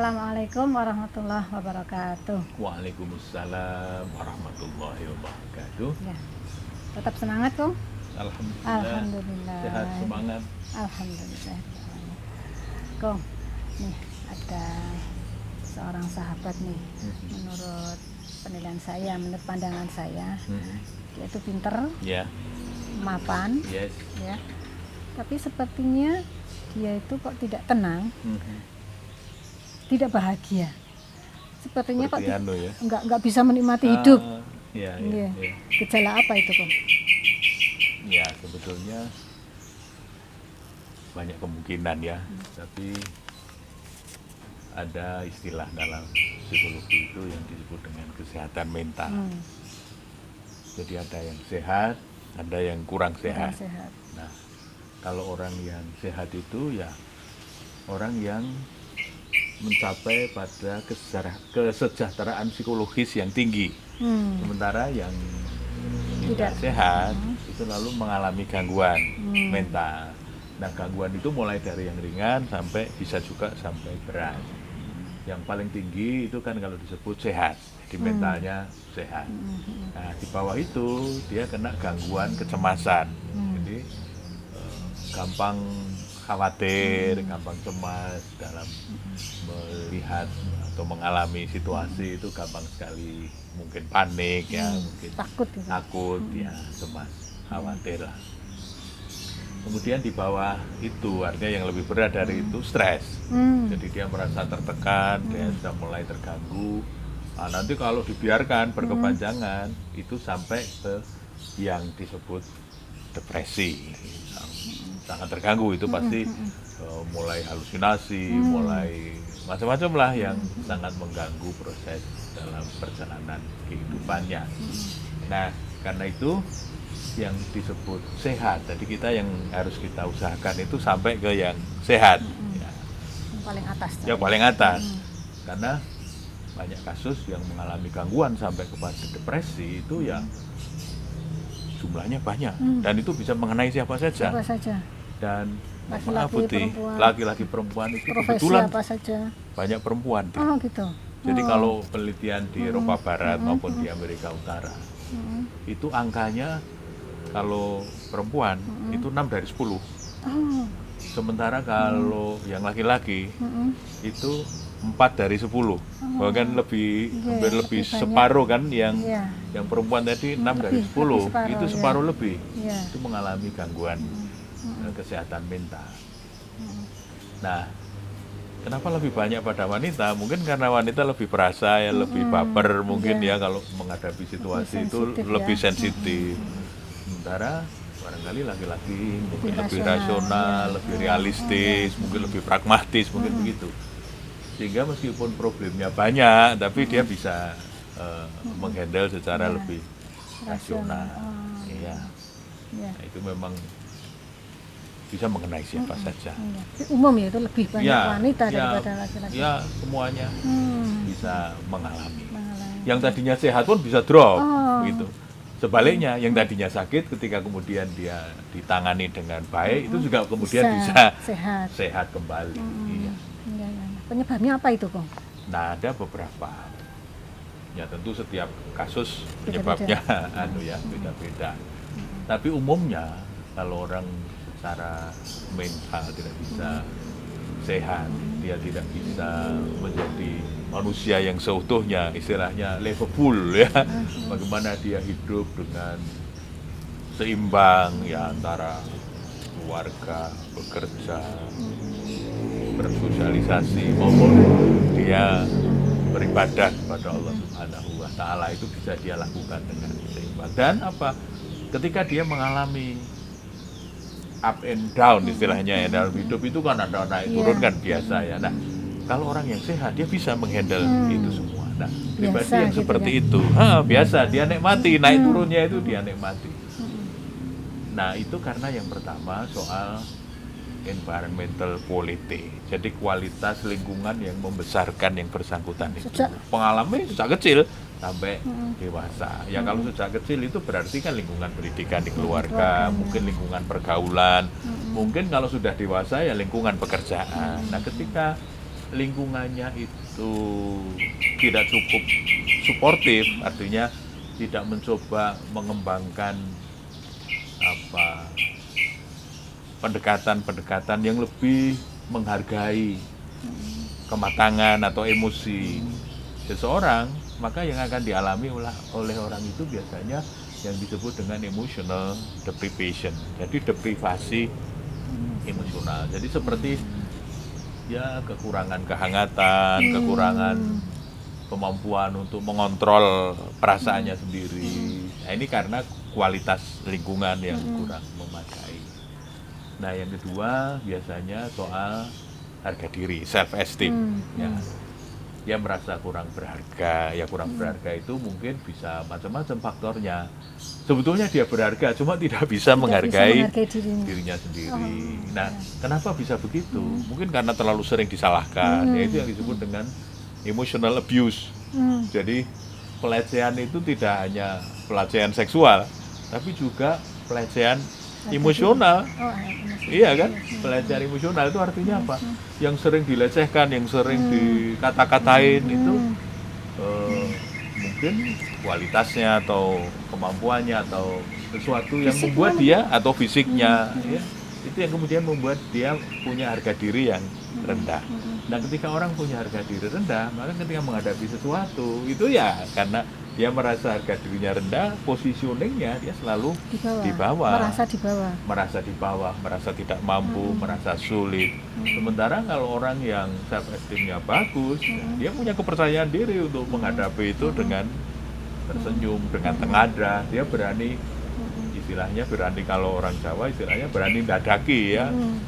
Assalamualaikum warahmatullahi wabarakatuh. Waalaikumsalam warahmatullahi wabarakatuh. Ya. Tetap semangat, Kong. Alhamdulillah. Alhamdulillah. Sehat semangat. Alhamdulillah. Kong, nih ada seorang sahabat nih. Mhm. Menurut penilaian saya, menurut pandangan saya, Mhm. dia itu pinter, Ya, mapan, yes. ya. Tapi sepertinya dia itu kok tidak tenang, Mhm. Tidak bahagia. Sepertinya kok Seperti ti- anu ya. nggak nggak bisa menikmati hidup. Ah, ya, ya, Iya. ya. Gejala apa itu, Kong? Ya, sebetulnya banyak kemungkinan ya, Hmm. tapi ada istilah dalam psikologi itu yang disebut dengan kesehatan mental. Hmm, Jadi ada yang sehat, ada yang kurang kurang sehat. sehat. Nah, kalau orang yang sehat itu ya orang yang mencapai pada kesejahteraan, kesejahteraan psikologis yang tinggi. Hmm. Sementara yang Tidak. tidak sehat Hmm. itu lalu mengalami gangguan Hmm. mental. Nah, gangguan itu mulai dari yang ringan sampai bisa juga sampai berat. Yang paling tinggi itu kan kalau disebut sehat, di Hmm. mentalnya sehat. Hmm. Nah, di bawah itu dia kena gangguan kecemasan. Hmm. Jadi eh, gampang khawatir, Hmm. gampang cemas dalam melihat atau mengalami situasi itu gampang sekali mungkin panik ya, Hmm. mungkin Takut gitu. takut ya, cemas, khawatir lah. Kemudian di bawah itu artinya yang lebih berat dari itu stres. Hmm. Jadi dia merasa tertekan, dia sudah mulai terganggu. Nah, nanti kalau dibiarkan berkepanjangan itu sampai ke yang disebut depresi. Sangat terganggu itu pasti eh, mulai halusinasi, mulai macam-macam lah yang sangat mengganggu proses dalam perjalanan kehidupannya. Nah, karena itu yang disebut sehat. Jadi kita yang harus kita usahakan itu sampai ke yang sehat. Ya Yang paling atas. yang tadi. paling atas Hmm. karena banyak kasus yang mengalami gangguan sampai kepada depresi itu ya jumlahnya banyak Hmm. dan itu bisa mengenai siapa saja Apa saja? Dan Laki-laki, Putih, perempuan. laki-laki perempuan itu Profesi kebetulan apa saja? banyak perempuan. Oh gitu. jadi Oh. kalau penelitian di Eropa Barat Hmm. maupun di Amerika Utara Hmm. itu angkanya kalau perempuan Hmm. itu 6 dari 10 Oh. sementara kalau yang laki-laki Hmm. itu empat dari sepuluh bahkan lebih Iya, hampir lebih lebih separuh kan yang Iya. yang perempuan tadi enam Lebih, dari sepuluh lebih separuh, itu iya. separuh lebih Iya. itu mengalami gangguan Hmm. Eh, kesehatan mental Hmm. nah kenapa lebih banyak pada wanita mungkin karena wanita lebih perasa ya lebih baper mungkin iya. ya kalau menghadapi situasi itu sensitif lebih ya. sensitif sementara barangkali laki-laki mungkin Lebih lebih rasional, rasional, ya. lebih realistis, mungkin lebih pragmatis, mungkin begitu. Sehingga meskipun problemnya banyak, tapi dia bisa eh, menghandle secara Ya. lebih Rasional. rasional. Oh. Iya. Iya. Nah, itu memang bisa mengenai siapa saja. Iya. Tapi Umum ya itu lebih banyak Ya, wanita ya, daripada laki-laki. Ya, semuanya Hmm. bisa mengalami. Mengalami. Yang tadinya sehat pun bisa drop, Oh. gitu. Sebaliknya, yang tadinya sakit ketika kemudian dia ditangani dengan baik, itu juga kemudian bisa, sehat. sehat kembali. Hmm. Iya. Penyebabnya apa itu, Kong? Nah, ada beberapa. Ya tentu setiap kasus penyebabnya anu ya beda-beda. Tapi umumnya kalau orang secara mental tidak bisa sehat, dia tidak bisa menjadi manusia yang seutuhnya, istilahnya livable ya. Bagaimana dia hidup dengan seimbang ya antara keluarga, bekerja, bersosialisasi maupun dia beribadah kepada Allah Subhanahu wa taala itu bisa dia lakukan dengan seimbang. Dan apa? Ketika dia mengalami up and down istilahnya ya dalam hidup itu kan ada naik Iya. turun kan biasa ya. Nah, kalau orang yang sehat dia bisa menghandle Hmm. itu semua. Nah, pribadi Biasa yang gitu seperti ya. itu, ha, biasa dia nikmati naik Hmm. turunnya itu dia nikmati. Hmm. Nah, itu karena yang pertama soal environmental quality. Jadi kualitas lingkungan yang membesarkan yang bersangkutan itu. Sejak- Pengalaman sejak kecil sampai Hmm. dewasa. Ya kalau sejak kecil itu berarti kan lingkungan pendidikan di keluarga, Keluarganya. mungkin lingkungan pergaulan, Hmm. mungkin kalau sudah dewasa ya lingkungan pekerjaan. Nah, ketika lingkungannya itu tidak cukup suportif, artinya tidak mencoba mengembangkan apa pendekatan-pendekatan yang lebih menghargai kematangan atau emosi seseorang, maka yang akan dialami oleh, orang itu biasanya yang disebut dengan emotional deprivation. Jadi deprivasi emosional. Jadi seperti ya kekurangan kehangatan, Hmm. kekurangan kemampuan untuk mengontrol perasaannya sendiri. Nah, ini karena kualitas lingkungan yang Hmm. kurang memadai. Nah, yang kedua biasanya soal harga diri, self esteem. Hmm, Ya. Hmm. Dia merasa kurang berharga. Ya kurang berharga itu mungkin bisa macam-macam faktornya. Sebetulnya dia berharga, cuma tidak bisa Tidak menghargai bisa menghargai dirinya. dirinya sendiri. Oh, nah, ya. kenapa bisa begitu? Mungkin karena terlalu sering disalahkan. Hmm. Yaitu yang disebut dengan emotional abuse. Hmm. Jadi pelecehan itu tidak hanya pelecehan seksual, tapi juga pelecehan emosional. Oh, emosi. Iya kan? Hmm. Pelecehan emosional itu artinya apa? Yang sering dilecehkan, yang sering dikata-katain itu Hmm. eh, mungkin kualitasnya atau kemampuannya atau sesuatu yang Fisiknya membuat dia atau fisiknya Hmm. ya itu yang kemudian membuat dia punya harga diri yang rendah. Hmm. Nah, ketika orang punya harga diri rendah, maka ketika menghadapi sesuatu itu ya karena dia merasa harga dirinya rendah, positioningnya dia selalu di bawah. di bawah. Merasa di bawah. merasa di bawah, merasa tidak mampu, Hmm. merasa sulit. Sementara kalau orang yang self esteemnya bagus, Hmm. dia punya kepercayaan diri untuk menghadapi itu dengan tersenyum, dengan tengadra, dia berani Hmm. istilahnya berani kalau orang Jawa istilahnya berani dadaki ya. Hmm.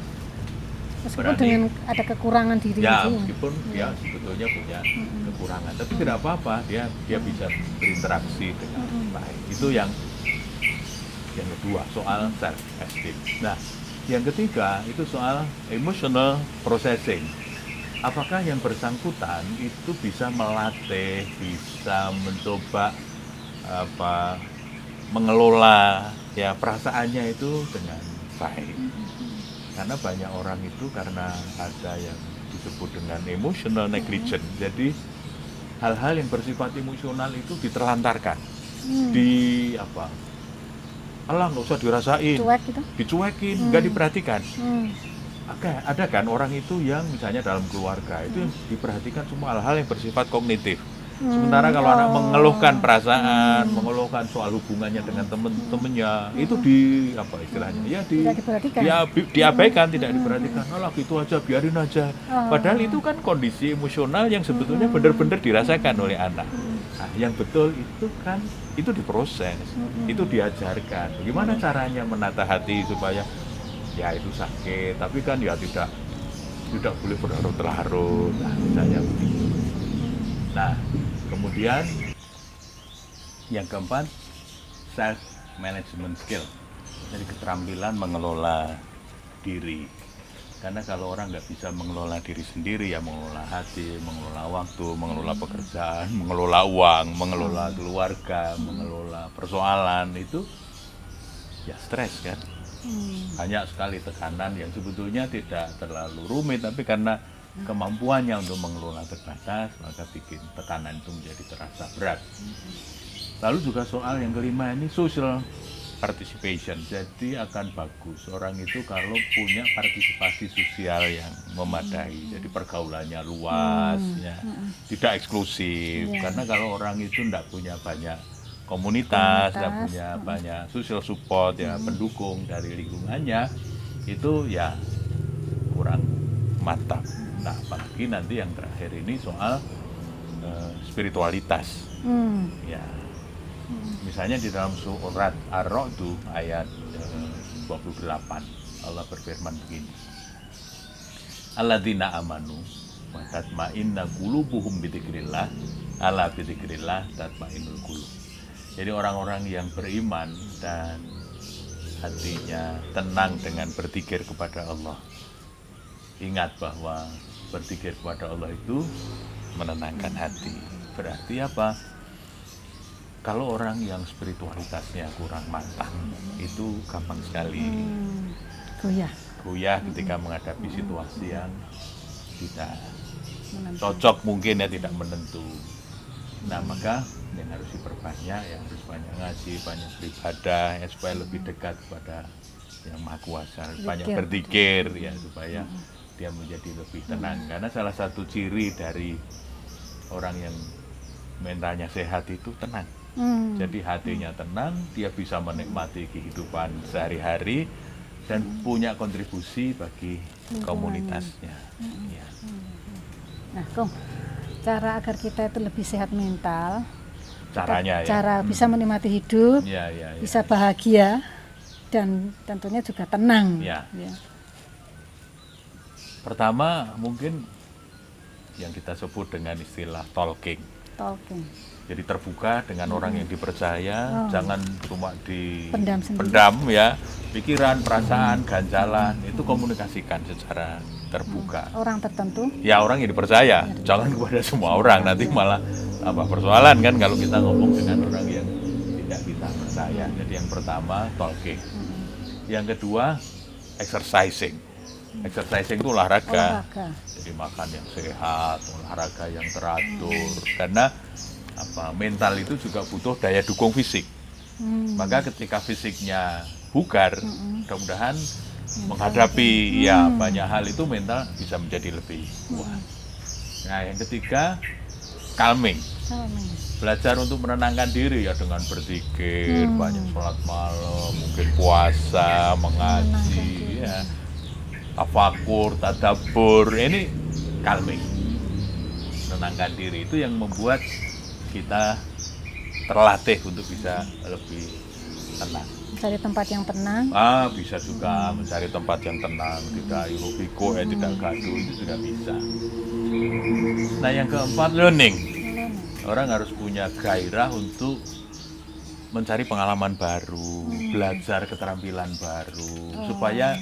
Meskipun Berani. dengan ada kekurangan diri Ya, itu. meskipun dia Iya. sebetulnya punya Hmm. kekurangan, tapi tidak apa-apa, dia dia bisa berinteraksi dengan Hmm. baik. Itu yang yang kedua soal self esteem. Nah, yang ketiga itu soal emotional processing. Apakah yang bersangkutan itu bisa melatih, bisa mencoba apa mengelola ya perasaannya itu dengan baik. Karena banyak orang itu karena ada yang disebut dengan emotional negligence. Jadi hal-hal yang bersifat emosional itu diterlantarkan, Hmm. di apa? Alah nggak usah dirasain, cuek gitu. dicuekin, Hmm. nggak diperhatikan. Hmm. Oke, ada kan orang itu yang misalnya dalam keluarga itu yang diperhatikan semua hal-hal yang bersifat kognitif. Sementara kalau anak Oh. mengeluhkan perasaan, Hmm. mengeluhkan soal hubungannya dengan temen-temennya, itu di apa istilahnya? Ya di dia- diabaikan, tidak diperhatikan. Alah gitu aja, biarin aja. Oh. Padahal itu kan kondisi emosional yang sebetulnya benar-benar dirasakan oleh anak. Hmm. Nah, yang betul itu kan itu diproses, Mm-mm. itu diajarkan. Bagaimana caranya menata hati supaya ya itu sakit, tapi kan ya tidak tidak boleh berlarut-larut. Nah, misalnya begitu. Nah, kemudian yang keempat self management skill. Jadi keterampilan mengelola diri. Karena kalau orang nggak bisa mengelola diri sendiri ya mengelola hati, mengelola waktu, mengelola pekerjaan, mengelola uang, mengelola keluarga, mengelola persoalan itu ya stres kan. Hmm. Banyak sekali tekanan yang sebetulnya tidak terlalu rumit tapi karena kemampuannya untuk mengelola terbatas maka bikin tekanan itu menjadi terasa berat. Lalu juga soal yang kelima ini social participation. Jadi akan bagus orang itu kalau punya partisipasi sosial yang memadai. Jadi pergaulannya luas, ya, tidak eksklusif. Iya. Karena kalau orang itu tidak punya banyak komunitas, tidak punya banyak social support ya pendukung dari lingkungannya, itu ya mantap. Nah, apalagi nanti yang terakhir ini soal eh, spiritualitas. Hmm. Ya, misalnya di dalam surat Ar-Ra'd itu ayat eh, 28 Allah berfirman begini. Alladzina amanu wa tatma'inna qulubuhum bidzikrillah ala bidzikrillah tatma'innul qulub. Jadi orang-orang yang beriman dan hatinya tenang dengan berzikir kepada Allah. Ingat bahwa berzikir kepada Allah itu menenangkan hati. Berarti apa? Kalau orang yang spiritualitasnya kurang matang, itu gampang sekali Hmm. Goyah. goyah ketika menghadapi situasi yang tidak menentu. cocok mungkin ya tidak menentu. Nah maka yang harus diperbanyak, yang harus banyak ngaji, banyak beribadah, ya supaya lebih dekat kepada yang maha kuasa, banyak Zikir. berzikir ya supaya dia menjadi lebih tenang. Karena salah satu ciri dari orang yang mentalnya sehat itu tenang. Hmm. Jadi hatinya tenang, dia bisa menikmati kehidupan sehari-hari dan punya kontribusi bagi Lingkungannya. komunitasnya. Ya. Nah, Kong, cara agar kita itu lebih sehat mental, Caranya ya. cara bisa menikmati hidup, Ya, ya, ya. bisa bahagia, dan tentunya juga tenang. Ya. Ya. Pertama mungkin yang kita sebut dengan istilah talking. Talking. Jadi terbuka dengan orang yang dipercaya, Oh. jangan cuma di Pendam sendiri. pendam ya. Pikiran, perasaan, ganjalan itu komunikasikan secara terbuka. Orang tertentu. Ya orang yang dipercaya, jangan kepada semua orang nanti malah apa persoalan kan kalau kita ngomong dengan orang yang tidak kita percaya. Jadi yang pertama talking. Yang kedua exercising. Exercising itu olahraga. Olahraga. Jadi makan yang sehat, olahraga yang teratur. Karena apa mental itu juga butuh daya dukung fisik. Hmm. Maka ketika fisiknya bugar, mudah-mudahan menghadapi ya banyak hal itu mental bisa menjadi lebih kuat. Nah, yang ketiga calming. Calming. Belajar untuk menenangkan diri ya dengan berzikir, Hmm. banyak sholat malam, mungkin puasa, mengaji, ya, tafakur, tadabur, ini calming. Menenangkan diri itu yang membuat kita terlatih untuk bisa lebih tenang. Cari tempat yang tenang. Ah, bisa juga mencari tempat yang tenang, tidak irobiko, eh, tidak gaduh, itu juga bisa. Nah, yang keempat, learning. Orang harus punya gairah untuk mencari pengalaman baru, belajar keterampilan baru, supaya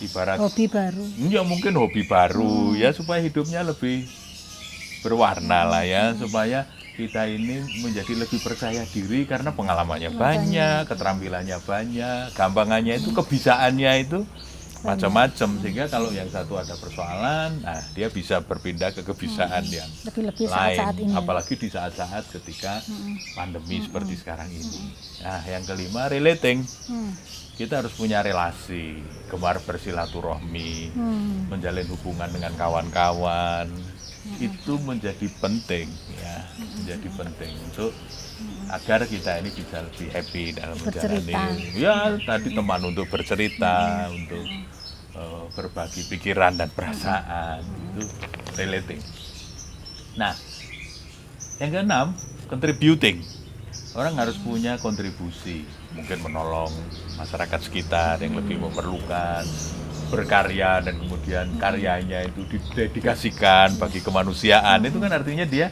ibarat Hobi baru. ya mungkin hobi baru ya supaya hidupnya lebih berwarna lah ya supaya kita ini menjadi lebih percaya diri karena pengalamannya banyak, keterampilannya banyak, gampangannya itu kebisaannya itu macam-macam sehingga kalau yang satu ada persoalan, nah dia bisa berpindah ke kebisaan yang Lebih-lebih lain, saat-saat ini. apalagi di saat-saat ketika pandemi seperti sekarang ini. Nah, yang kelima relating, Hmm. kita harus punya relasi, gemar bersilaturahmi, Hmm. menjalin hubungan dengan kawan-kawan. Itu menjadi penting ya menjadi penting untuk agar kita ini bisa lebih happy dalam menjalani. Ya tadi teman untuk bercerita untuk eh, berbagi pikiran dan perasaan. Itu relating. Nah yang keenam contributing. Orang harus punya kontribusi. Mungkin menolong masyarakat sekitar yang lebih memerlukan berkarya dan kemudian karyanya itu didedikasikan bagi kemanusiaan. Itu kan artinya dia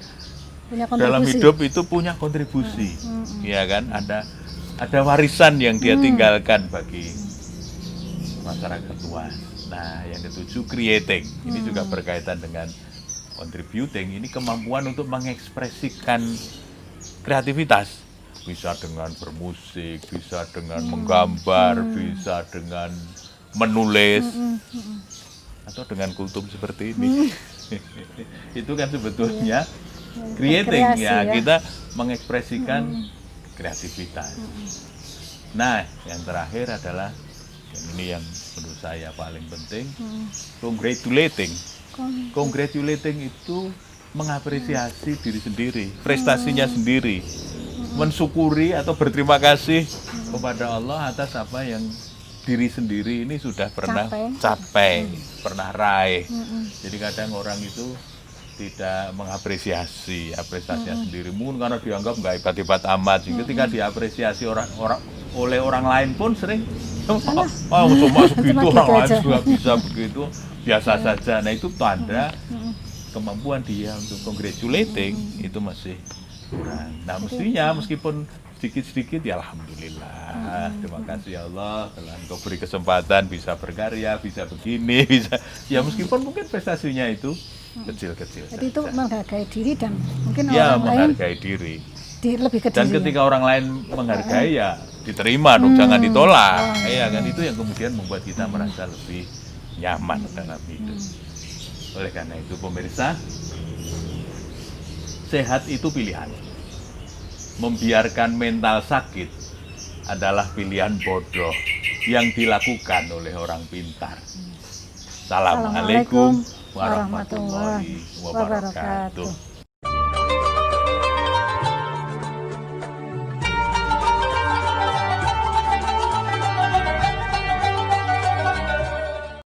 Punya dalam hidup itu punya kontribusi. Hmm, hmm. ya kan? Ada ada warisan yang dia tinggalkan bagi masyarakat luas. Nah yang ketujuh creating. Ini juga berkaitan dengan contributing. Ini kemampuan untuk mengekspresikan kreativitas. Bisa dengan bermusik bisa dengan menggambar bisa dengan menulis. Hmm, hmm. atau dengan kultum seperti ini. Itu kan sebetulnya creating ya, ya. kita mengekspresikan kreativitas nah yang terakhir adalah yang ini yang menurut saya paling penting Hmm. congratulating Kon- congratulating itu mengapresiasi diri sendiri prestasinya sendiri mensyukuri atau berterima kasih kepada Allah atas apa yang diri sendiri ini sudah pernah Capai. capai, pernah raih Hmm, jadi kadang orang itu tidak mengapresiasi apresiasinya sendiri. Mungkin karena dianggap nggak hebat-hebat amat sih ketika diapresiasi orang orang oleh orang lain pun sering oh, oh cuma segitu Cuma orang lain aja." juga bisa begitu biasa saja. Nah itu tanda kemampuan dia untuk congratulating itu masih kurang. Nah mestinya meskipun sedikit-sedikit ya alhamdulillah. Terima kasih ya Allah telah engkau beri kesempatan bisa berkarya bisa begini bisa ya meskipun mungkin prestasinya itu kecil-kecil Jadi itu menghargai diri dan mungkin ya orang lain menghargai diri. di, lebih ke dan diri. ketika orang lain menghargai ya diterima dong jangan ditolak. Ya kan itu yang kemudian membuat kita merasa lebih nyaman dalam hidup. Oleh karena itu pemirsa sehat itu pilihan. Membiarkan mental sakit adalah pilihan bodoh yang dilakukan oleh orang pintar. Assalamualaikum warahmatullahi wabarakatuh.